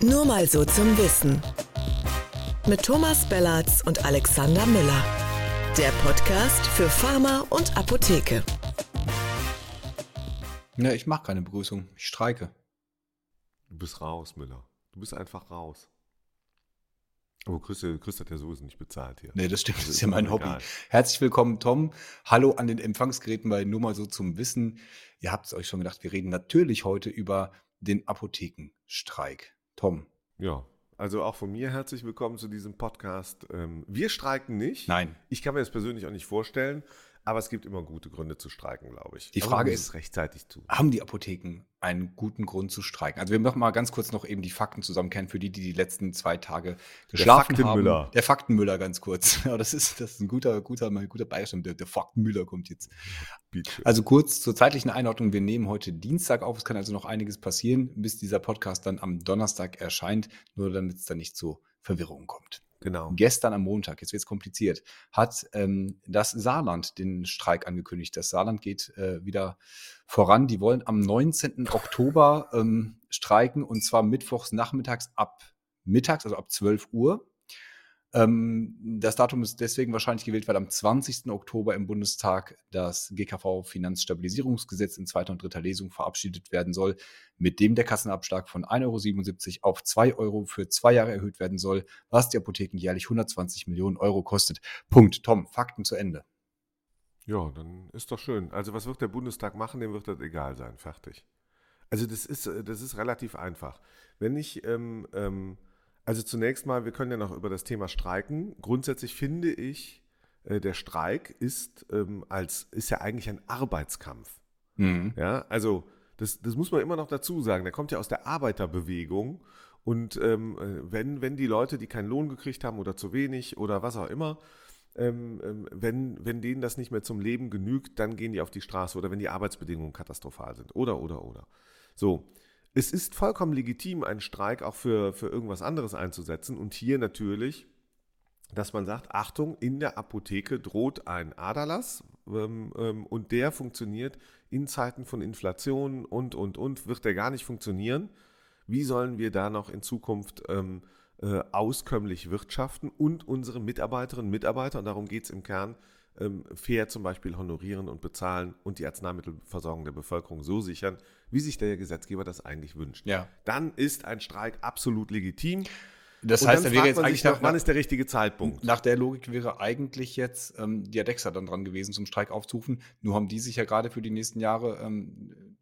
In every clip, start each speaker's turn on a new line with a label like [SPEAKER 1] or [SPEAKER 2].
[SPEAKER 1] Nur mal so zum Wissen. Mit Thomas Bellatz und Alexander Müller. Der Podcast für Pharma und Apotheke.
[SPEAKER 2] Ja, ich mache keine Begrüßung. Ich streike.
[SPEAKER 3] Du bist raus, Müller. Du bist einfach raus. Aber Chris, Chris hat ja sowieso nicht bezahlt hier.
[SPEAKER 2] Nee, das stimmt. Das ist ja mein Hobby.
[SPEAKER 3] egal.
[SPEAKER 2] Herzlich willkommen, Tom. Hallo an den Empfangsgeräten bei Nur mal so zum Wissen. Ihr habt es euch schon gedacht, wir reden natürlich heute über den Apothekenstreik. Tom.
[SPEAKER 3] Ja, also auch von mir herzlich willkommen zu diesem Podcast. Ähm, wir streiken nicht.
[SPEAKER 2] Nein.
[SPEAKER 3] Ich kann mir das persönlich auch nicht vorstellen, aber es gibt immer gute Gründe zu streiken, glaube ich.
[SPEAKER 2] Die
[SPEAKER 3] Aber
[SPEAKER 2] Frage ist-
[SPEAKER 3] es rechtzeitig tun.
[SPEAKER 2] Haben die Apotheken einen guten Grund zu streiken? Also wir machen mal ganz kurz noch eben die Fakten zusammenkennen für die, die die letzten zwei Tage geschlafen
[SPEAKER 3] Faktenmüller.
[SPEAKER 2] haben. Der Faktenmüller ganz kurz. Ja, das ist, das ist ein guter, guter, mal ein guter Beispiel. Der, der Faktenmüller kommt jetzt.
[SPEAKER 3] Bitte.
[SPEAKER 2] Also kurz zur zeitlichen Einordnung. Wir nehmen heute Dienstag auf. Es kann also noch einiges passieren, bis dieser Podcast dann am Donnerstag erscheint, nur damit es dann nicht zu Verwirrungen kommt.
[SPEAKER 3] Genau.
[SPEAKER 2] Gestern am Montag, jetzt wird es kompliziert, hat ähm, das Saarland den Streik angekündigt. Das Saarland geht äh, wieder voran. Die wollen am 19. Oktober ähm, streiken und zwar mittwochs nachmittags ab mittags, also ab 12 Uhr. Ähm, das Datum ist deswegen wahrscheinlich gewählt, weil am 20. Oktober im Bundestag das GKV-Finanzstabilisierungsgesetz in zweiter und dritter Lesung verabschiedet werden soll, mit dem der Kassenabschlag von 1,77 Euro auf 2 Euro für zwei Jahre erhöht werden soll, was die Apotheken jährlich 120 Millionen Euro kostet. Punkt. Tom, Fakten zu Ende.
[SPEAKER 3] Ja, dann ist doch schön. Also was wird der Bundestag machen, dem wird das egal sein. Fertig. Also das ist, äh, das ist relativ einfach. Wenn ich, ähm, ähm, also zunächst mal, wir können ja noch über das Thema streiken. Grundsätzlich finde ich, äh, der Streik ist, ähm, als, ist ja eigentlich ein Arbeitskampf.
[SPEAKER 2] Mhm.
[SPEAKER 3] Ja, also das, das muss man immer noch dazu sagen. Der kommt ja aus der Arbeiterbewegung. Und ähm, äh, wenn, wenn die Leute, die keinen Lohn gekriegt haben oder zu wenig oder was auch immer, ähm, ähm, wenn, wenn denen das nicht mehr zum Leben genügt, dann gehen die auf die Straße oder wenn die Arbeitsbedingungen katastrophal sind. Oder, oder, oder. So. Es ist vollkommen legitim, einen Streik auch für, für irgendwas anderes einzusetzen. Und hier natürlich, dass man sagt, Achtung, in der Apotheke droht ein Aderlass ähm, ähm, und der funktioniert in Zeiten von Inflation und, und, und, wird der gar nicht funktionieren. Wie sollen wir da noch in Zukunft ähm, äh, auskömmlich wirtschaften und unsere Mitarbeiterinnen und Mitarbeiter, und darum geht es im Kern, ähm, fair zum Beispiel honorieren und bezahlen und die Arzneimittelversorgung der Bevölkerung so sichern, wie sich der Gesetzgeber das eigentlich wünscht.
[SPEAKER 2] Ja.
[SPEAKER 3] Dann ist ein Streik absolut legitim.
[SPEAKER 2] Das
[SPEAKER 3] und
[SPEAKER 2] heißt,
[SPEAKER 3] dann
[SPEAKER 2] da wäre
[SPEAKER 3] fragt
[SPEAKER 2] jetzt
[SPEAKER 3] man
[SPEAKER 2] eigentlich
[SPEAKER 3] sich noch, wann ist der richtige Zeitpunkt?
[SPEAKER 2] Nach der Logik wäre eigentlich jetzt ähm, die Adexa dann dran gewesen, zum Streik aufzurufen. Nur haben die sich ja gerade für die nächsten Jahre ähm,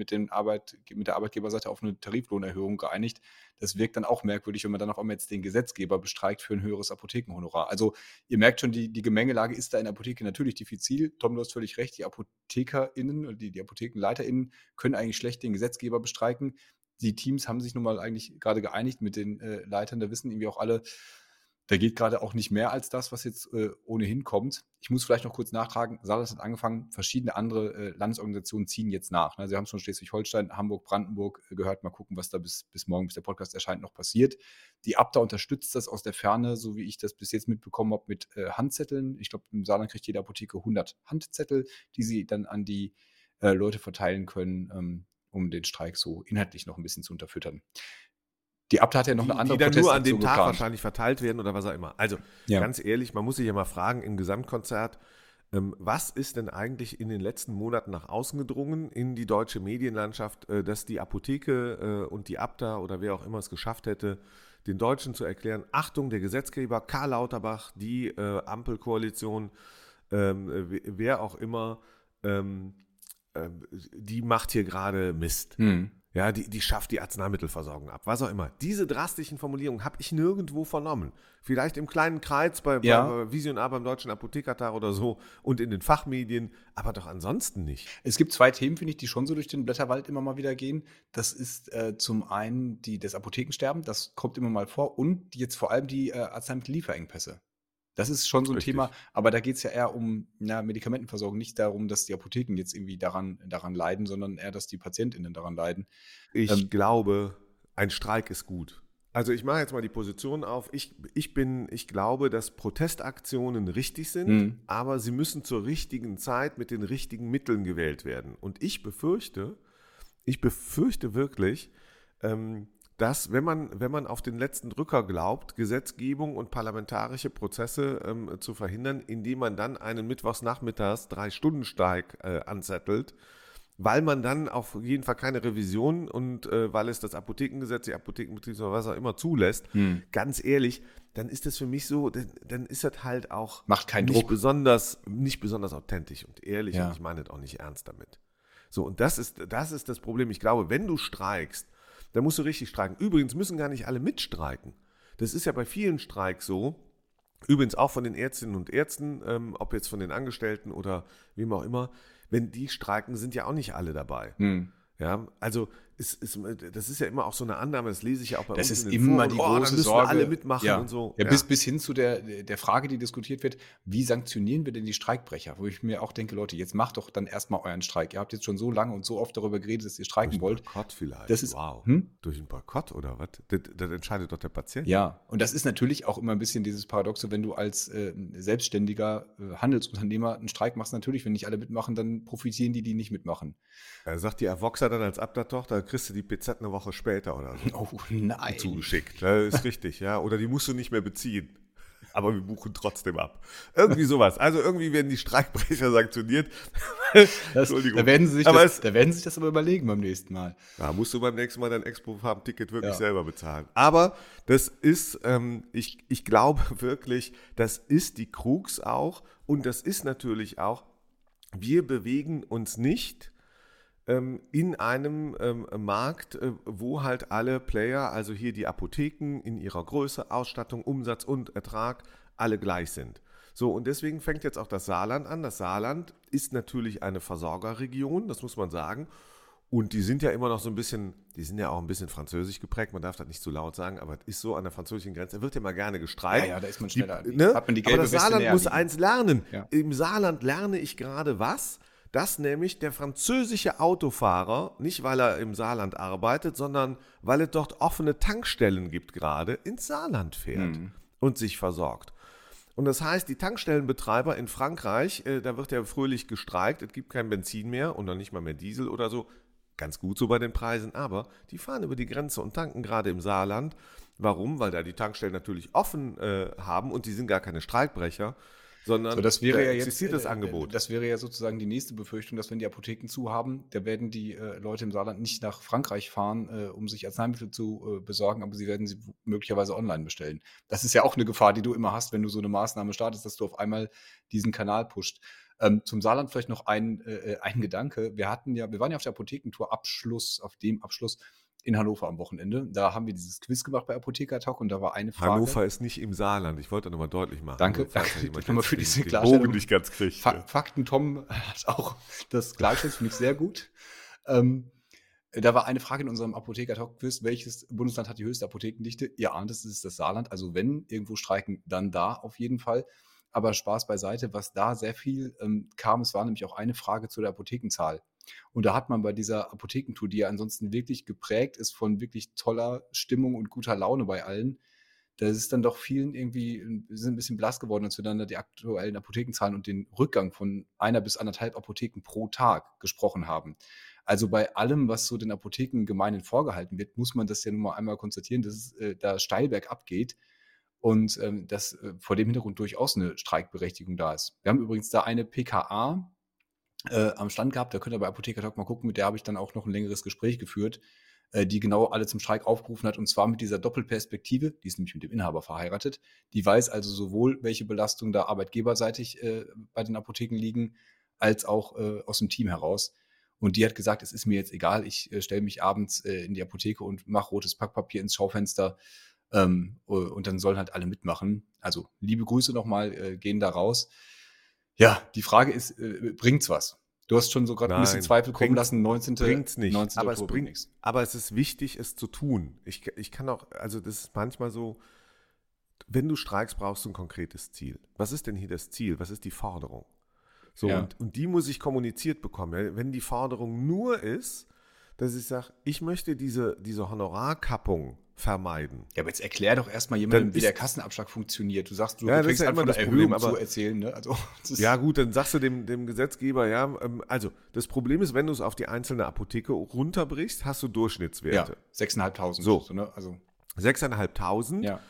[SPEAKER 2] mit, den Arbeit, mit der Arbeitgeberseite auf eine Tariflohnerhöhung geeinigt. Das wirkt dann auch merkwürdig, wenn man dann auf einmal jetzt den Gesetzgeber bestreikt für ein höheres Apothekenhonorar. Also ihr merkt schon, die, die Gemengelage ist da in der Apotheke natürlich diffizil. Tom, du hast völlig recht, die ApothekerInnen, die, die ApothekenleiterInnen können eigentlich schlecht den Gesetzgeber bestreiken. Die Teams haben sich nun mal eigentlich gerade geeinigt mit den äh, Leitern. Da wissen irgendwie auch alle, da geht gerade auch nicht mehr als das, was jetzt äh, ohnehin kommt. Ich muss vielleicht noch kurz nachtragen, Saarland hat angefangen, verschiedene andere äh, Landesorganisationen ziehen jetzt nach. Ne? Sie haben schon Schleswig-Holstein, Hamburg, Brandenburg äh, gehört. Mal gucken, was da bis, bis morgen, bis der Podcast erscheint, noch passiert. Die Abda unterstützt das aus der Ferne, so wie ich das bis jetzt mitbekommen habe, mit äh, Handzetteln. Ich glaube, im Saarland kriegt jede Apotheke 100 Handzettel, die sie dann an die äh, Leute verteilen können, ähm, um den Streik so inhaltlich noch ein bisschen zu unterfüttern. Die Abda hat ja noch
[SPEAKER 3] die,
[SPEAKER 2] eine andere
[SPEAKER 3] die dann nur an dem Tag
[SPEAKER 2] geplant.
[SPEAKER 3] wahrscheinlich verteilt werden oder was auch immer. Also
[SPEAKER 2] Ja.
[SPEAKER 3] ganz ehrlich, man muss sich ja mal fragen im Gesamtkonzert, ähm, was ist denn eigentlich in den letzten Monaten nach außen gedrungen in die deutsche Medienlandschaft, äh, dass die Apotheke äh, und die Abda oder wer auch immer es geschafft hätte, den Deutschen zu erklären, Achtung, der Gesetzgeber, Karl Lauterbach, die äh, Ampelkoalition, ähm, äh, wer auch immer, ähm, äh, die macht hier gerade Mist.
[SPEAKER 2] Hm.
[SPEAKER 3] Ja, die, die schafft die Arzneimittelversorgung ab, was auch immer. Diese drastischen Formulierungen habe ich nirgendwo vernommen. Vielleicht im kleinen Kreis bei,
[SPEAKER 2] Ja.
[SPEAKER 3] bei, bei Vision A beim Deutschen Apothekertag oder so und in den Fachmedien, aber doch ansonsten nicht.
[SPEAKER 2] Es gibt zwei Themen, finde ich, die schon so durch den Blätterwald immer mal wieder gehen. Das ist äh, zum einen die, das Apothekensterben, das kommt immer mal vor, und jetzt vor allem die äh, Arzneimittellieferengpässe. Das ist schon so ein
[SPEAKER 3] Richtig.
[SPEAKER 2] Thema, aber da geht es ja eher um ja, Medikamentenversorgung, nicht darum, dass die Apotheken jetzt irgendwie daran, daran leiden, sondern eher, dass die PatientInnen daran leiden.
[SPEAKER 3] Ich
[SPEAKER 2] Ähm.
[SPEAKER 3] glaube, ein Streik ist gut. Also ich mache jetzt mal die Position auf. Ich, ich bin, ich glaube, dass Protestaktionen richtig sind,
[SPEAKER 2] Mhm.
[SPEAKER 3] aber sie müssen zur richtigen Zeit mit den richtigen Mitteln gewählt werden. Und ich befürchte, ich befürchte wirklich, ähm, dass, wenn man, wenn man auf den letzten Drücker glaubt, Gesetzgebung und parlamentarische Prozesse ähm, zu verhindern, indem man dann einen Mittwochsnachmittags Drei-Stunden-Streik äh, anzettelt, weil man dann auf jeden Fall keine Revision und äh, weil es das Apothekengesetz, die Apothekenbetriebs oder was auch immer zulässt, hm. ganz ehrlich, dann ist das für mich so, dann, dann ist das halt auch
[SPEAKER 2] Macht keinen
[SPEAKER 3] nicht
[SPEAKER 2] Druck.
[SPEAKER 3] besonders, nicht besonders authentisch und ehrlich
[SPEAKER 2] Ja.
[SPEAKER 3] und ich meine das auch nicht ernst damit. So, und das ist, das ist das Problem. Ich glaube, wenn du streikst, dann musst du richtig streiken. Übrigens müssen gar nicht alle mitstreiken. Das ist ja bei vielen Streiks so. Übrigens auch von den Ärztinnen und Ärzten, ähm, ob jetzt von den Angestellten oder wem auch immer. Wenn die streiken, sind ja auch nicht alle dabei.
[SPEAKER 2] Hm.
[SPEAKER 3] Ja, also es ist, das ist ja immer auch so eine Annahme, das lese ich ja auch bei
[SPEAKER 2] Das
[SPEAKER 3] uns
[SPEAKER 2] ist
[SPEAKER 3] in den
[SPEAKER 2] immer
[SPEAKER 3] Foren.
[SPEAKER 2] die
[SPEAKER 3] oh, dann
[SPEAKER 2] große
[SPEAKER 3] müssen
[SPEAKER 2] Sorge.
[SPEAKER 3] alle mitmachen
[SPEAKER 2] ja.
[SPEAKER 3] und so.
[SPEAKER 2] Ja, Bis, bis hin zu der, der Frage, die diskutiert wird, wie sanktionieren wir denn die Streikbrecher? Wo ich mir auch denke, Leute, jetzt macht doch dann erstmal euren Streik. Ihr habt jetzt schon so lange und so oft darüber geredet, dass ihr
[SPEAKER 3] Durch
[SPEAKER 2] streiken
[SPEAKER 3] einen
[SPEAKER 2] wollt.
[SPEAKER 3] Boykott vielleicht.
[SPEAKER 2] Das ist-
[SPEAKER 3] wow.
[SPEAKER 2] Hm?
[SPEAKER 3] Durch einen Boykott oder was? Das, das entscheidet doch der Patient.
[SPEAKER 2] Ja, und das ist natürlich auch immer ein bisschen dieses Paradoxe, wenn du als äh, selbstständiger äh, Handelsunternehmer einen Streik machst. Natürlich, wenn nicht alle mitmachen, dann profitieren die, die nicht mitmachen.
[SPEAKER 3] Er sagt die Avoxa dann als Abda-Tochter, kriegst du die PZ eine Woche später oder so.
[SPEAKER 2] Oh nein.
[SPEAKER 3] zugeschickt. Das ist richtig, ja. Oder die musst du nicht mehr beziehen. Aber wir buchen trotzdem ab. Irgendwie sowas. Also irgendwie werden die Streikbrecher sanktioniert.
[SPEAKER 2] Das,
[SPEAKER 3] Entschuldigung.
[SPEAKER 2] da, werden sie sich
[SPEAKER 3] Aber
[SPEAKER 2] das,
[SPEAKER 3] es-
[SPEAKER 2] da werden sie sich das aber überlegen beim nächsten Mal.
[SPEAKER 3] Da musst du beim nächsten Mal dein Expo-Farben-Ticket wirklich
[SPEAKER 2] Ja.
[SPEAKER 3] selber bezahlen. Aber das ist, ähm, ich, ich glaube wirklich, das ist die Krux auch. Und das ist natürlich auch, wir bewegen uns nicht ähm, in einem ähm, Markt, äh, wo halt alle Player, also hier die Apotheken in ihrer Größe, Ausstattung, Umsatz und Ertrag, alle gleich sind. So, und deswegen fängt jetzt auch das Saarland an. Das Saarland ist natürlich eine Versorgerregion, das muss man sagen. Und die sind ja immer noch so ein bisschen, die sind ja auch ein bisschen französisch geprägt, man darf das nicht zu laut sagen, aber es ist so an der französischen Grenze, wird ja mal gerne gestreikt.
[SPEAKER 2] Ja, ja, da ist man schneller.
[SPEAKER 3] Die, ne?
[SPEAKER 2] Hat man die
[SPEAKER 3] aber
[SPEAKER 2] gelbe
[SPEAKER 3] das
[SPEAKER 2] Weste
[SPEAKER 3] Saarland muss
[SPEAKER 2] liegen.
[SPEAKER 3] eins lernen.
[SPEAKER 2] Ja.
[SPEAKER 3] Im Saarland lerne ich gerade was? Dass nämlich der französische Autofahrer, nicht weil er im Saarland arbeitet, sondern weil es dort offene Tankstellen gibt gerade, ins Saarland fährt
[SPEAKER 2] Mhm.
[SPEAKER 3] und sich versorgt. Und das heißt, die Tankstellenbetreiber in Frankreich, äh, da wird ja fröhlich gestreikt, es gibt kein Benzin mehr und noch nicht mal mehr Diesel oder so. Ganz gut so bei den Preisen, aber die fahren über die Grenze und tanken gerade im Saarland. Warum? Weil da die Tankstellen natürlich offen äh, haben und die sind gar keine Streikbrecher, sondern
[SPEAKER 2] So, das wäre ja jetzt
[SPEAKER 3] das
[SPEAKER 2] äh,
[SPEAKER 3] Angebot.
[SPEAKER 2] Das wäre ja sozusagen die nächste Befürchtung, dass wenn die Apotheken zu haben, da werden die äh, Leute im Saarland nicht nach Frankreich fahren, äh, um sich Arzneimittel zu äh, besorgen, aber sie werden sie möglicherweise online bestellen. Das ist ja auch eine Gefahr, die du immer hast, wenn du so eine Maßnahme startest, dass du auf einmal diesen Kanal pusht. Ähm, zum Saarland vielleicht noch ein, äh, ein Gedanke. Wir hatten ja, wir waren ja auf der Apothekentour Abschluss, auf dem Abschluss in Hannover am Wochenende. Da haben wir dieses Quiz gemacht bei Apotheker Talk und da war eine Frage.
[SPEAKER 3] Hannover ist nicht im Saarland. Ich wollte nochmal deutlich machen.
[SPEAKER 2] Danke.
[SPEAKER 3] Da
[SPEAKER 2] Nochmal für diese Klarstellung.
[SPEAKER 3] Bogen nicht ganz kriegt.
[SPEAKER 2] Fa Fakten Tom hat auch das Gleichstellung, finde ich sehr gut. Ähm, da war eine Frage in unserem Apotheker-Talk-Quiz, welches Bundesland hat die höchste Apothekendichte? Ihr ahnt es, es ist das Saarland. Also wenn irgendwo streiken, dann da auf jeden Fall. Aber Spaß beiseite, was da sehr viel ähm, kam, es war nämlich auch eine Frage zu der Apothekenzahl. Und da hat man bei dieser Apothekentour, die ja ansonsten wirklich geprägt ist von wirklich toller Stimmung und guter Laune bei allen, da ist dann doch vielen irgendwie sind ein bisschen blass geworden, als wir dann da die aktuellen Apothekenzahlen und den Rückgang von einer bis anderthalb Apotheken pro Tag gesprochen haben. Also bei allem, was so den Apotheken gemeinhin vorgehalten wird, muss man das ja nun mal einmal konstatieren, dass es äh, da steil bergab geht und ähm, dass äh, vor dem Hintergrund durchaus eine Streikberechtigung da ist. Wir haben übrigens da eine PKA äh, am Stand gehabt, da könnt ihr bei Apotheker Talk mal gucken, mit der habe ich dann auch noch ein längeres Gespräch geführt, äh, die genau alle zum Streik aufgerufen hat und zwar mit dieser Doppelperspektive, die ist nämlich mit dem Inhaber verheiratet, die weiß also sowohl, welche Belastungen da arbeitgeberseitig äh, bei den Apotheken liegen, als auch äh, aus dem Team heraus. Und die hat gesagt, es ist mir jetzt egal, ich äh, stelle mich abends äh, in die Apotheke und mache rotes Packpapier ins Schaufenster ähm, äh, und dann sollen halt alle mitmachen. Also liebe Grüße nochmal, äh, gehen da raus. Ja, die Frage ist, äh, bringt's was? Du hast schon so gerade ein bisschen Zweifel kommen lassen, 19.
[SPEAKER 3] bringt's nicht.
[SPEAKER 2] 19.
[SPEAKER 3] aber, es
[SPEAKER 2] Oktober
[SPEAKER 3] bringt,
[SPEAKER 2] nichts.
[SPEAKER 3] aber es ist wichtig, es zu tun. Ich, ich kann auch, also das ist manchmal so, wenn du streikst, brauchst du ein konkretes Ziel. Was ist denn hier das Ziel? Was ist die Forderung? So,
[SPEAKER 2] Ja.
[SPEAKER 3] und, und die muss ich kommuniziert bekommen. Wenn die Forderung nur ist, dass ich sage, ich möchte diese, diese Honorarkappung vermeiden.
[SPEAKER 2] Ja, aber jetzt erklär doch erstmal jemandem, wie der Kassenabschlag funktioniert. Du sagst, du ja, fängst ja an von der Erhöhung Problem, zu erzählen. Ne? Also,
[SPEAKER 3] ja gut, dann sagst du dem, dem Gesetzgeber, ja, ähm, also das Problem ist, wenn du es auf die einzelne Apotheke runterbrichst, hast du Durchschnittswerte.
[SPEAKER 2] Ja, 6.500.
[SPEAKER 3] So, so ne? also 6.500. Ja.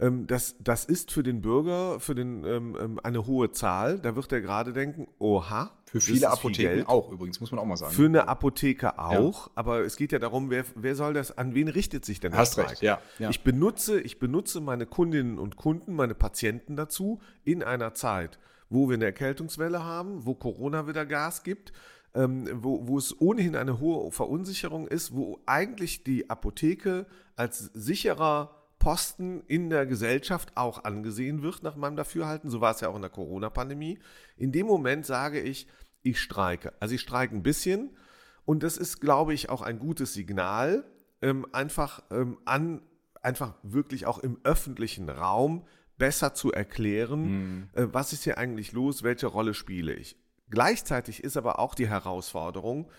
[SPEAKER 3] Ähm, das, das ist für den Bürger, für den ähm, ähm, eine hohe Zahl. Da wird er gerade denken, oha.
[SPEAKER 2] Für viele Apotheken auch übrigens, muss man auch mal sagen.
[SPEAKER 3] Für eine Apotheke auch, ja. aber es geht ja darum, wer, wer soll das, an wen richtet sich denn das
[SPEAKER 2] Hast recht, ja,
[SPEAKER 3] ja. Ich, benutze, ich benutze meine Kundinnen und Kunden, meine Patienten dazu, in einer Zeit, wo wir eine Erkältungswelle haben, wo Corona wieder Gas gibt, ähm, wo, wo es ohnehin eine hohe Verunsicherung ist, wo eigentlich die Apotheke als sicherer Posten in der Gesellschaft auch angesehen wird, nach meinem Dafürhalten. So war es ja auch in der Corona-Pandemie. In dem Moment sage ich, ich streike. Also ich streike ein bisschen und das ist, glaube ich, auch ein gutes Signal, ähm, einfach ähm, an, einfach wirklich auch im öffentlichen Raum besser zu erklären, mhm. äh, was ist hier eigentlich los, welche Rolle spiele ich. Gleichzeitig ist aber auch die Herausforderung,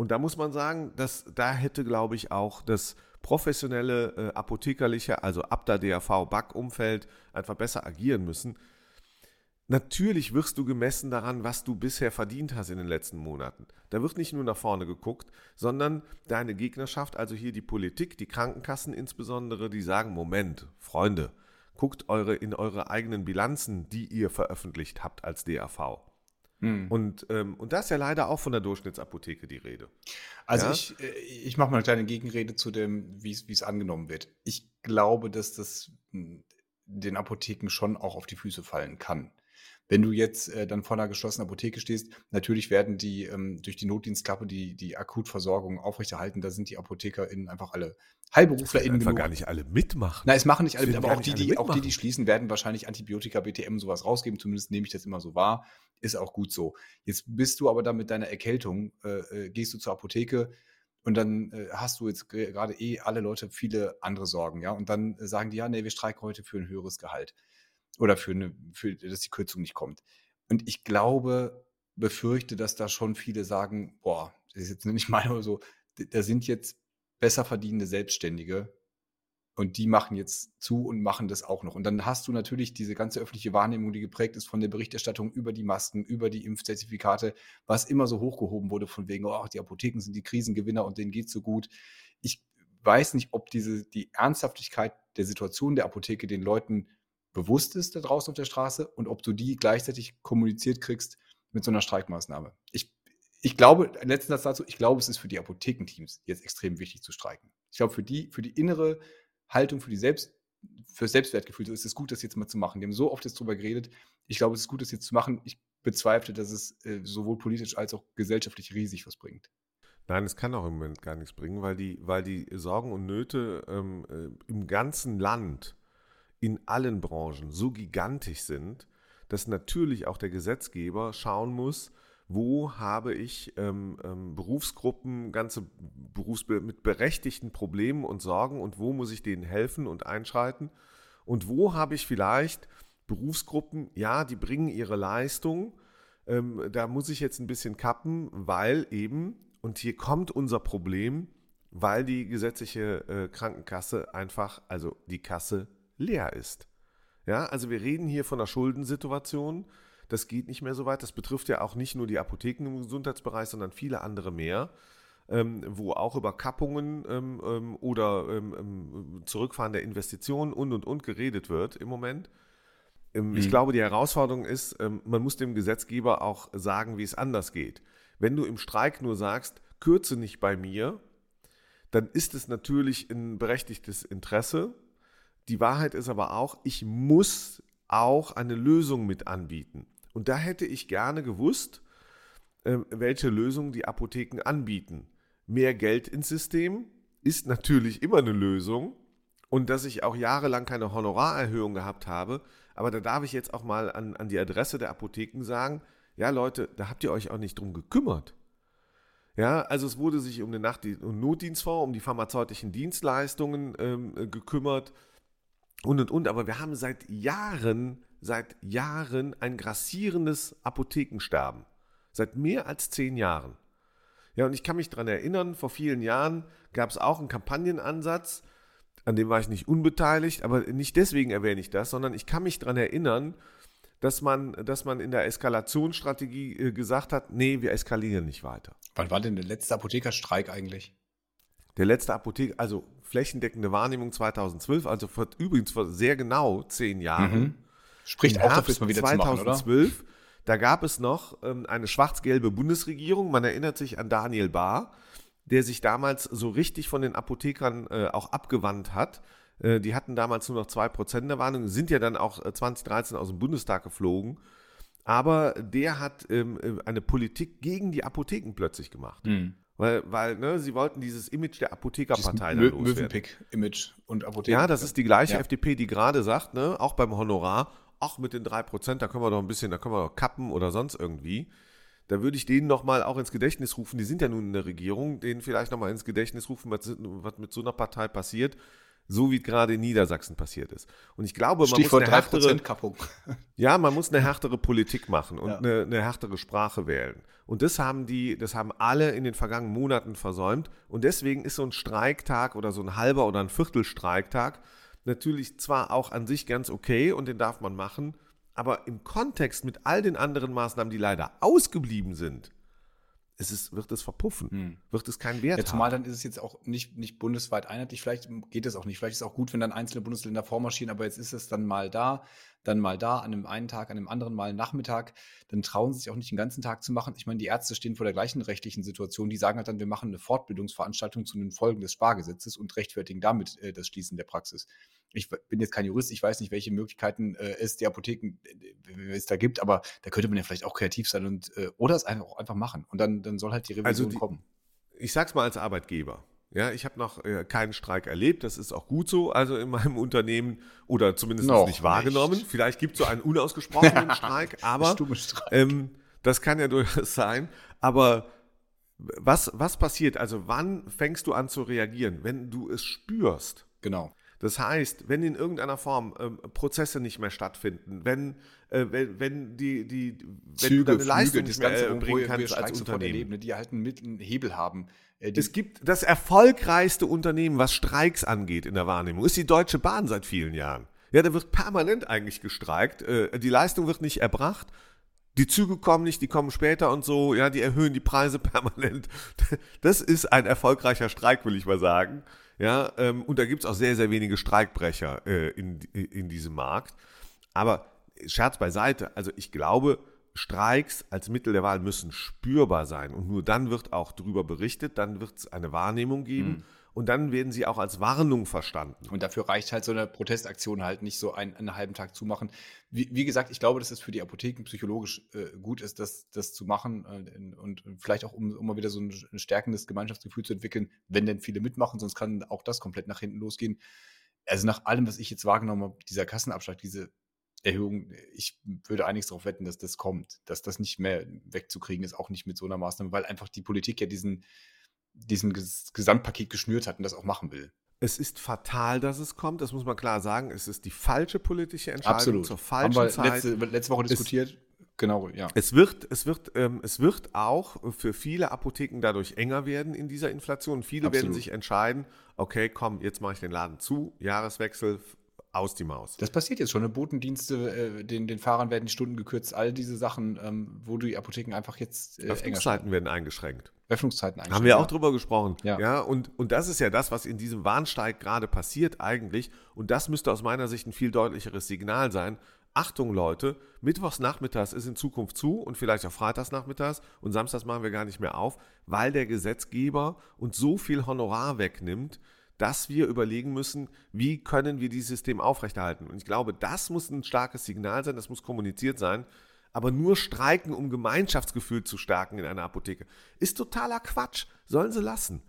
[SPEAKER 3] und da muss man sagen, dass da hätte, glaube ich, auch das professionelle äh, apothekerliche, also Abda DAV Back-Umfeld einfach besser agieren müssen. Natürlich wirst du gemessen daran, was du bisher verdient hast in den letzten Monaten. Da wird nicht nur nach vorne geguckt, sondern deine Gegnerschaft, also hier die Politik, die Krankenkassen insbesondere, die sagen, Moment, Freunde, guckt eure in eure eigenen Bilanzen, die ihr veröffentlicht habt als DAV. Hm. Und, ähm, und da ist ja leider auch von der Durchschnittsapotheke die Rede.
[SPEAKER 2] Also ja? ich, äh, ich mache mal eine kleine Gegenrede zu dem, wie es angenommen wird. Ich glaube, dass das hm, den Apotheken schon auch auf die Füße fallen kann. Wenn du jetzt äh, dann vor einer geschlossenen Apotheke stehst, natürlich werden die ähm, durch die Notdienstklappe die, die Akutversorgung aufrechterhalten. Da sind die ApothekerInnen einfach alle HeilberuflerInnen
[SPEAKER 3] genug. gar nicht alle mitmachen.
[SPEAKER 2] Nein, es machen nicht alle mit, aber auch die, die, auch die, die schließen, werden wahrscheinlich Antibiotika, BTM sowas rausgeben. Zumindest nehme ich das immer so wahr. Ist auch gut so. Jetzt bist du aber dann mit deiner Erkältung, äh, äh gehst du zur Apotheke, und dann äh, hast du jetzt gerade eh alle Leute viele andere Sorgen, ja. Und dann äh, sagen die, ja, nee, wir streiken heute für ein höheres Gehalt oder für eine, für, dass die Kürzung nicht kommt. Und ich glaube, befürchte, dass da schon viele sagen, boah, das ist jetzt nicht meine oder so, da sind jetzt besser verdienende Selbstständige und die machen jetzt zu und machen das auch noch. Und dann hast du natürlich diese ganze öffentliche Wahrnehmung, die geprägt ist von der Berichterstattung über die Masken, über die Impfzertifikate, was immer so hochgehoben wurde von wegen, oh, die Apotheken sind die Krisengewinner und denen geht so gut. Ich weiß nicht, ob diese, die Ernsthaftigkeit der Situation der Apotheke den Leuten bewusst ist da draußen auf der Straße und ob du die gleichzeitig kommuniziert kriegst mit so einer Streikmaßnahme. Ich, ich glaube, letzten Satz dazu, ich glaube, es ist für die Apothekenteams jetzt extrem wichtig zu streiken. Ich glaube, für die, für die innere Haltung, für die Selbst, für Selbstwertgefühl so ist es gut, das jetzt mal zu machen. Wir haben so oft jetzt drüber geredet. Ich glaube, es ist gut, das jetzt zu machen. Ich bezweifle, dass es äh, sowohl politisch als auch gesellschaftlich riesig was bringt.
[SPEAKER 3] Nein, es kann auch im Moment gar nichts bringen, weil die, weil die Sorgen und Nöte ähm, äh, im ganzen Land in allen Branchen so gigantisch sind, dass natürlich auch der Gesetzgeber schauen muss, wo habe ich ähm, ähm, Berufsgruppen, ganze Berufsbilder mit berechtigten Problemen und Sorgen und wo muss ich denen helfen und einschreiten und wo habe ich vielleicht Berufsgruppen, ja, die bringen ihre Leistung, ähm, da muss ich jetzt ein bisschen kappen, weil eben, und hier kommt unser Problem, weil die gesetzliche äh, Krankenkasse einfach, also die Kasse leer ist. Ja, also wir reden hier von einer Schuldensituation. Das geht nicht mehr so weit. Das betrifft ja auch nicht nur die Apotheken im Gesundheitsbereich, sondern viele andere mehr, ähm, wo auch über Kappungen ähm, ähm oder ähm, ähm, Zurückfahren der Investitionen und und und geredet wird im Moment. Ähm, mhm. Ich glaube, die Herausforderung ist, man muss dem Gesetzgeber auch sagen, wie es anders geht. Wenn du im Streik nur sagst, kürze nicht bei mir, dann ist es natürlich ein berechtigtes Interesse, die Wahrheit ist aber auch, ich muss auch eine Lösung mit anbieten. Und da hätte ich gerne gewusst, ähm, welche Lösung die Apotheken anbieten. Mehr Geld ins System ist natürlich immer eine Lösung. Und dass ich auch jahrelang keine Honorarerhöhung gehabt habe, aber da darf ich jetzt auch mal an, an die Adresse der Apotheken sagen, ja Leute, da habt ihr euch auch nicht drum gekümmert. Ja, also es wurde sich um den Nacht- und Notdienstfonds, um die pharmazeutischen Dienstleistungen ähm, gekümmert und und und. Aber wir haben seit Jahren, seit Jahren ein grassierendes Apothekensterben. Seit mehr als zehn Jahren. Ja, und ich kann mich daran erinnern, vor vielen Jahren gab es auch einen Kampagnenansatz, an dem war ich nicht unbeteiligt, aber nicht deswegen erwähne ich das, sondern ich kann mich daran erinnern, dass man, dass man in der Eskalationsstrategie äh, gesagt hat, nee, wir eskalieren nicht weiter.
[SPEAKER 2] Wann war denn der letzte Apothekerstreik eigentlich?
[SPEAKER 3] Der letzte Apotheker, also flächendeckende Wahrnehmung 2012, also vor, übrigens vor sehr genau zehn Jahren. Mhm.
[SPEAKER 2] Spricht auch dafür, es mal wieder
[SPEAKER 3] 2012,
[SPEAKER 2] zu machen, oder?
[SPEAKER 3] Da gab es noch ähm, eine schwarz-gelbe Bundesregierung. Man erinnert sich an Daniel Bahr, der sich damals so richtig von den Apothekern äh, auch abgewandt hat äh, die hatten damals nur noch 2% der Warnung, sind ja dann auch 2013 äh, aus dem Bundestag geflogen. Aber der hat ähm, äh, eine Politik gegen die Apotheken plötzlich gemacht. Mhm. Weil, weil ne, sie wollten dieses Image der Apothekerpartei
[SPEAKER 2] dann loswerden. Mövenpick-Image und
[SPEAKER 3] Apotheker. Ja, das ist die gleiche ja. FDP, die gerade sagt, ne, auch beim Honorar, ach, mit den 3%, da können wir doch ein bisschen, da können wir doch kappen oder sonst irgendwie. Da würde ich denen nochmal auch ins Gedächtnis rufen, die sind ja nun in der Regierung, denen vielleicht nochmal ins Gedächtnis rufen, was, was mit so einer Partei passiert so wie gerade in Niedersachsen passiert ist. Und ich glaube, man
[SPEAKER 2] Stichwort muss eine härtere,
[SPEAKER 3] Kappung. ja, man muss eine härtere Politik machen und ja. eine, eine härtere Sprache wählen. Und das haben die, das haben alle in den vergangenen Monaten versäumt. Und deswegen ist so ein Streiktag oder so ein halber oder ein Viertelstreiktag natürlich zwar auch an sich ganz okay und den darf man machen, aber im Kontext mit all den anderen Maßnahmen, die leider ausgeblieben sind, es ist, wird es verpuffen, hm. wird es keinen Wert
[SPEAKER 2] ja, zumal haben. dann ist es jetzt auch nicht, nicht bundesweit einheitlich, vielleicht geht es auch nicht, vielleicht ist es auch gut, wenn dann einzelne Bundesländer vormarschieren, aber jetzt ist es dann mal da, dann mal da, an einem einen Tag, an einem anderen Mal Nachmittag, dann trauen sie sich auch nicht den ganzen Tag zu machen. Ich meine, die Ärzte stehen vor der gleichen rechtlichen Situation, die sagen halt dann, wir machen eine Fortbildungsveranstaltung zu den Folgen des Spargesetzes und rechtfertigen damit äh, das Schließen der Praxis. Ich bin jetzt kein Jurist, ich weiß nicht, welche Möglichkeiten äh, es die Apotheken äh, es da gibt, aber da könnte man ja vielleicht auch kreativ sein und äh, oder es einfach auch einfach machen. Und dann, dann soll halt die Revision also die, kommen.
[SPEAKER 3] Ich sag's mal als Arbeitgeber. Ja, ich habe noch äh, keinen Streik erlebt, das ist auch gut so, also in meinem Unternehmen oder zumindest noch nicht wahrgenommen. Nicht. Vielleicht gibt es so einen unausgesprochenen Streik, aber Streik. Ähm, das kann ja durchaus sein. Aber was, was passiert? Also wann fängst du an zu reagieren? Wenn du es spürst.
[SPEAKER 2] Genau.
[SPEAKER 3] Das heißt, wenn in irgendeiner Form ähm, Prozesse nicht mehr stattfinden, wenn, äh, wenn, wenn die, die wenn
[SPEAKER 2] Züge,
[SPEAKER 3] du deine
[SPEAKER 2] Leistung nicht mehr äh, bringen kannst als Unternehmen. Erleben, ne, die halt einen, einen Hebel haben.
[SPEAKER 3] Äh, es gibt das erfolgreichste Unternehmen, was Streiks angeht in der Wahrnehmung, ist die Deutsche Bahn seit vielen Jahren. Ja, da wird permanent eigentlich gestreikt. Äh, die Leistung wird nicht erbracht. Die Züge kommen nicht, die kommen später und so. Ja, die erhöhen die Preise permanent. Das ist ein erfolgreicher Streik, will ich mal sagen. Ja, ähm, und da gibt es auch sehr, sehr wenige Streikbrecher äh, in, in diesem Markt. Aber Scherz beiseite, also ich glaube, Streiks als Mittel der Wahl müssen spürbar sein und nur dann wird auch darüber berichtet, dann wird es eine Wahrnehmung geben. Mhm und dann werden sie auch als Warnung verstanden.
[SPEAKER 2] Und dafür reicht halt so eine Protestaktion halt nicht so einen, einen halben Tag zu machen. Wie, wie, gesagt, ich glaube, dass es für die Apotheken psychologisch äh, gut ist, das, das zu machen äh, und, und, vielleicht auch, um, um mal wieder so ein, ein stärkendes Gemeinschaftsgefühl zu entwickeln, wenn denn viele mitmachen, sonst kann auch das komplett nach hinten losgehen. Also nach allem, was ich jetzt wahrgenommen habe, dieser Kassenabschlag, diese Erhöhung, ich würde einiges darauf wetten, dass das kommt, dass das nicht mehr wegzukriegen ist, auch nicht mit so einer Maßnahme, weil einfach die Politik ja diesen, diesen Gesamtpaket geschnürt hat und das auch machen will.
[SPEAKER 3] Es ist fatal, dass es kommt, das muss man klar sagen. Es ist die falsche politische Entscheidung
[SPEAKER 2] Absolut.
[SPEAKER 3] zur falschen
[SPEAKER 2] Haben wir
[SPEAKER 3] Zeit.
[SPEAKER 2] Letzte, letzte Woche diskutiert. Es, genau, ja.
[SPEAKER 3] Es wird, es, wird, ähm, es wird auch für viele Apotheken dadurch enger werden in dieser Inflation. Viele Absolut. werden sich entscheiden, okay, komm, jetzt mache ich den Laden zu, Jahreswechsel, aus die Maus.
[SPEAKER 2] Das passiert jetzt schon. Ne? Botendienste, äh, den, den Fahrern werden die Stunden gekürzt, all diese Sachen, ähm, wo die Apotheken einfach jetzt
[SPEAKER 3] äh, Öffnungszeiten werden eingeschränkt.
[SPEAKER 2] Öffnungszeiten
[SPEAKER 3] eingeschränkt. Haben wir auch drüber gesprochen. Ja. ja und, und das ist ja das, was in diesem Warnsteig gerade passiert eigentlich. Und das müsste aus meiner Sicht ein viel deutlicheres Signal sein. Achtung, Leute, mittwochs nachmittags ist in Zukunft zu und vielleicht auch freitags nachmittags und samstags machen wir gar nicht mehr auf, weil der Gesetzgeber uns so viel Honorar wegnimmt, dass wir überlegen müssen, wie können wir dieses System aufrechterhalten. Und ich glaube, das muss ein starkes Signal sein, das muss kommuniziert sein. Aber nur streiken, um Gemeinschaftsgefühl zu stärken in einer Apotheke, ist totaler Quatsch. Sollen sie lassen.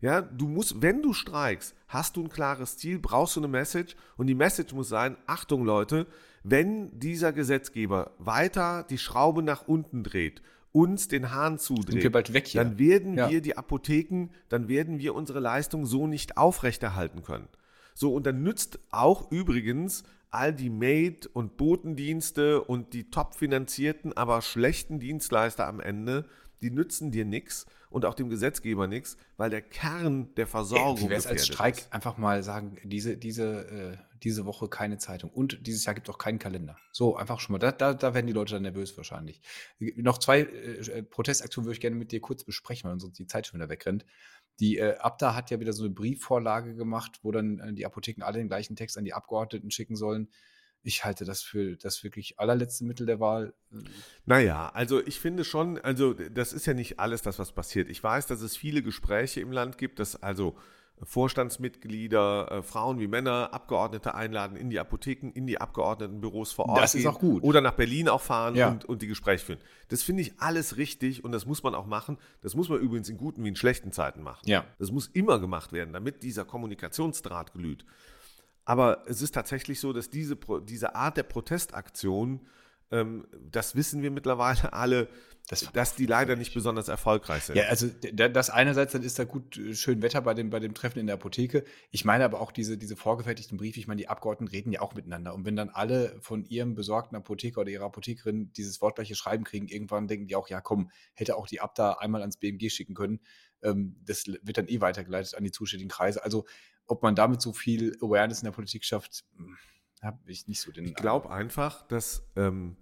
[SPEAKER 3] Ja, du musst, wenn du streikst, hast du ein klares Ziel, brauchst du eine Message und die Message muss sein, Achtung Leute, wenn dieser Gesetzgeber weiter die Schraube nach unten dreht uns den Hahn zudreht,
[SPEAKER 2] wir bald weg hier.
[SPEAKER 3] dann werden ja. wir die Apotheken, dann werden wir unsere Leistung so nicht aufrechterhalten können. So, und dann nützt auch übrigens all die Maid- und Botendienste und die top finanzierten, aber schlechten Dienstleister am Ende die nützen dir nichts und auch dem Gesetzgeber nichts, weil der Kern der Versorgung.
[SPEAKER 2] Wie wäre es als Streik ist. einfach mal sagen, diese, diese, äh, diese Woche keine Zeitung und dieses Jahr gibt es auch keinen Kalender. So, einfach schon mal. Da, da, da werden die Leute dann nervös wahrscheinlich. Noch zwei äh, Protestaktionen würde ich gerne mit dir kurz besprechen, weil sonst die Zeit schon wieder wegrennt. Die äh, Abda hat ja wieder so eine Briefvorlage gemacht, wo dann äh, die Apotheken alle den gleichen Text an die Abgeordneten schicken sollen ich halte das für das wirklich allerletzte Mittel der Wahl.
[SPEAKER 3] Naja, also ich finde schon, also das ist ja nicht alles das, was passiert. Ich weiß, dass es viele Gespräche im Land gibt, dass also Vorstandsmitglieder, äh, Frauen wie Männer, Abgeordnete einladen in die Apotheken, in die Abgeordnetenbüros vor Ort.
[SPEAKER 2] Das ist auch gut.
[SPEAKER 3] Oder nach Berlin auch fahren
[SPEAKER 2] ja.
[SPEAKER 3] und, und die Gespräche führen. Das finde ich alles richtig und das muss man auch machen. Das muss man übrigens in guten wie in schlechten Zeiten machen.
[SPEAKER 2] Ja.
[SPEAKER 3] Das muss immer gemacht werden, damit dieser Kommunikationsdraht glüht. Aber es ist tatsächlich so, dass diese, diese Art der Protestaktion, ähm, das wissen wir mittlerweile alle, das dass die leider nicht besonders erfolgreich sind.
[SPEAKER 2] Ja, also das einerseits, dann ist da gut äh, schön Wetter bei dem, bei dem Treffen in der Apotheke. Ich meine aber auch diese, diese vorgefertigten Briefe, ich meine, die Abgeordneten reden ja auch miteinander. Und wenn dann alle von ihrem besorgten Apotheker oder ihrer Apothekerin dieses wortgleiche Schreiben kriegen, irgendwann denken die auch, ja komm, hätte auch die Abda einmal ans BMG schicken können. Ähm, das wird dann eh weitergeleitet an die zuständigen Kreise. Also ob man damit so viel Awareness in der Politik schafft, hm, habe ich nicht so den.
[SPEAKER 3] Ich glaube einfach, dass ähm,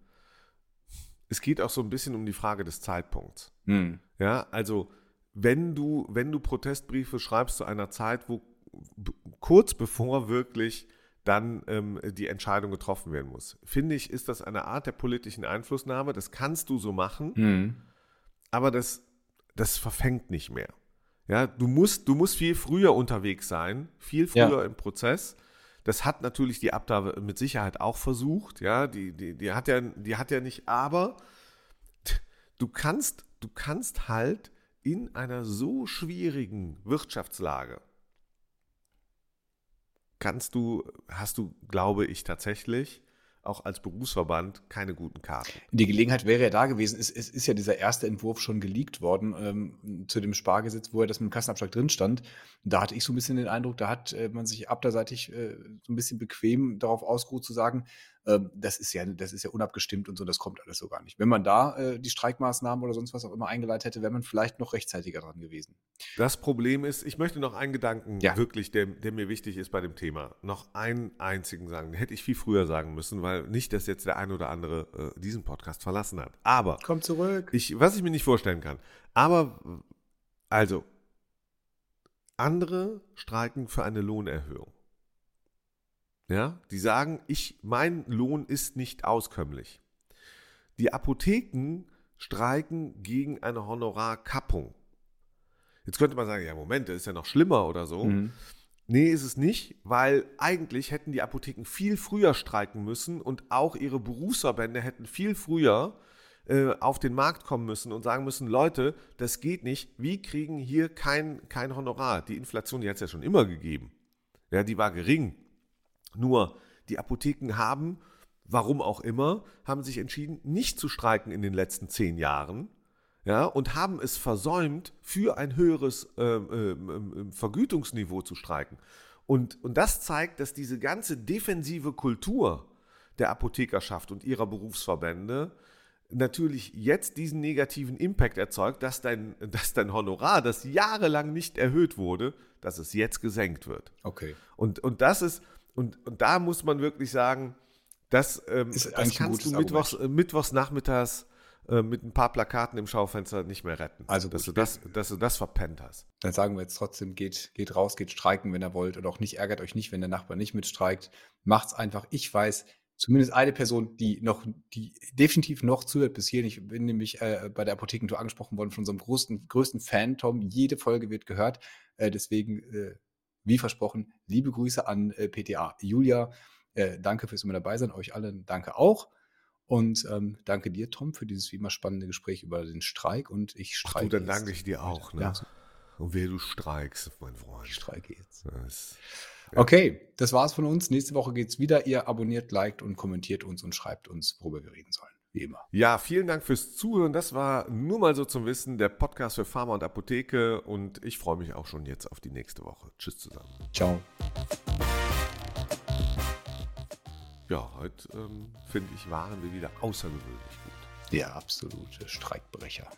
[SPEAKER 3] es geht auch so ein bisschen um die Frage des Zeitpunkts.
[SPEAKER 2] Hm.
[SPEAKER 3] Ja, also wenn du, wenn du Protestbriefe schreibst zu einer Zeit, wo kurz bevor wirklich dann ähm, die Entscheidung getroffen werden muss, finde ich, ist das eine Art der politischen Einflussnahme. Das kannst du so machen,
[SPEAKER 2] hm.
[SPEAKER 3] aber das, das verfängt nicht mehr. Ja, du musst, du musst viel früher unterwegs sein, viel früher ja. im Prozess. Das hat natürlich die Abda mit Sicherheit auch versucht. Ja, die, die, die hat ja, die hat ja nicht, aber du kannst, du kannst halt in einer so schwierigen Wirtschaftslage kannst du, hast du, glaube ich, tatsächlich auch als Berufsverband keine guten Karten.
[SPEAKER 2] Die Gelegenheit wäre ja da gewesen. Es, es ist ja dieser erste Entwurf schon geleakt worden ähm, zu dem Spargesetz, wo ja das mit dem Kassenabschlag drin stand. Da hatte ich so ein bisschen den Eindruck, da hat äh, man sich abderseitig äh, so ein bisschen bequem darauf ausgeruht zu sagen, ähm, das ist ja, das ist ja unabgestimmt und so, das kommt alles so gar nicht. Wenn man da äh, die Streikmaßnahmen oder sonst was auch immer eingeleitet hätte, wäre man vielleicht noch rechtzeitiger dran gewesen.
[SPEAKER 3] Das Problem ist, ich möchte noch einen Gedanken ja. wirklich, der, der mir wichtig ist bei dem Thema, noch einen einzigen sagen. Den hätte ich viel früher sagen müssen, weil nicht, dass jetzt der ein oder andere äh, diesen Podcast verlassen hat. Aber.
[SPEAKER 2] Komm zurück.
[SPEAKER 3] Ich, was ich mir nicht vorstellen kann. Aber, also, andere streiken für eine Lohnerhöhung. Ja, die sagen, ich, mein Lohn ist nicht auskömmlich. Die Apotheken streiken gegen eine Honorarkappung. Jetzt könnte man sagen, ja, Moment, das ist ja noch schlimmer oder so. Mhm. Nee, ist es nicht, weil eigentlich hätten die Apotheken viel früher streiken müssen und auch ihre Berufsverbände hätten viel früher äh, auf den Markt kommen müssen und sagen müssen, Leute, das geht nicht, wir kriegen hier kein, kein Honorar. Die Inflation, die hat es ja schon immer gegeben. Ja, die war gering. Nur die Apotheken haben, warum auch immer, haben sich entschieden, nicht zu streiken in den letzten zehn Jahren. Ja, und haben es versäumt, für ein höheres äh, äh, Vergütungsniveau zu streiken. Und, und das zeigt, dass diese ganze defensive Kultur der Apothekerschaft und ihrer Berufsverbände natürlich jetzt diesen negativen Impact erzeugt, dass dein, dass dein Honorar, das jahrelang nicht erhöht wurde, dass es jetzt gesenkt wird.
[SPEAKER 2] Okay.
[SPEAKER 3] Und, und das ist, und, und da muss man wirklich sagen, das, ähm, das kannst du mittwochs, äh, mittwochs nachmittags äh, mit ein paar Plakaten im Schaufenster nicht mehr retten.
[SPEAKER 2] Also
[SPEAKER 3] dass, du das, dass du das verpennt hast.
[SPEAKER 2] Dann sagen wir jetzt trotzdem, geht, geht raus, geht streiken, wenn ihr wollt. Oder auch nicht, ärgert euch nicht, wenn der Nachbar nicht mitstreikt. Macht's einfach. Ich weiß, zumindest eine Person, die noch, die definitiv noch zuhört bis hierhin. Ich bin nämlich äh, bei der Apothekentour angesprochen worden von unserem größten, größten Fan, Tom. Jede Folge wird gehört. Äh, deswegen äh, wie versprochen, liebe Grüße an äh, PTA Julia. Äh, danke fürs immer dabei sein. Euch allen danke auch. Und ähm, danke dir, Tom, für dieses wie immer spannende Gespräch über den Streik. Und ich streike. Ach
[SPEAKER 3] du, dann danke ich dir auch. Ne? Ja. Und wer du streikst, mein Freund.
[SPEAKER 2] Ich streike jetzt. Das, ja. Okay, das war's von uns. Nächste Woche geht's wieder. Ihr abonniert, liked und kommentiert uns und schreibt uns, worüber wir reden sollen wie immer.
[SPEAKER 3] Ja, vielen Dank fürs Zuhören. Das war nur mal so zum Wissen der Podcast für Pharma und Apotheke und ich freue mich auch schon jetzt auf die nächste Woche. Tschüss zusammen.
[SPEAKER 2] Ciao.
[SPEAKER 3] Ja, heute ähm, finde ich, waren wir wieder außergewöhnlich gut.
[SPEAKER 2] Ja, absolute Streikbrecher.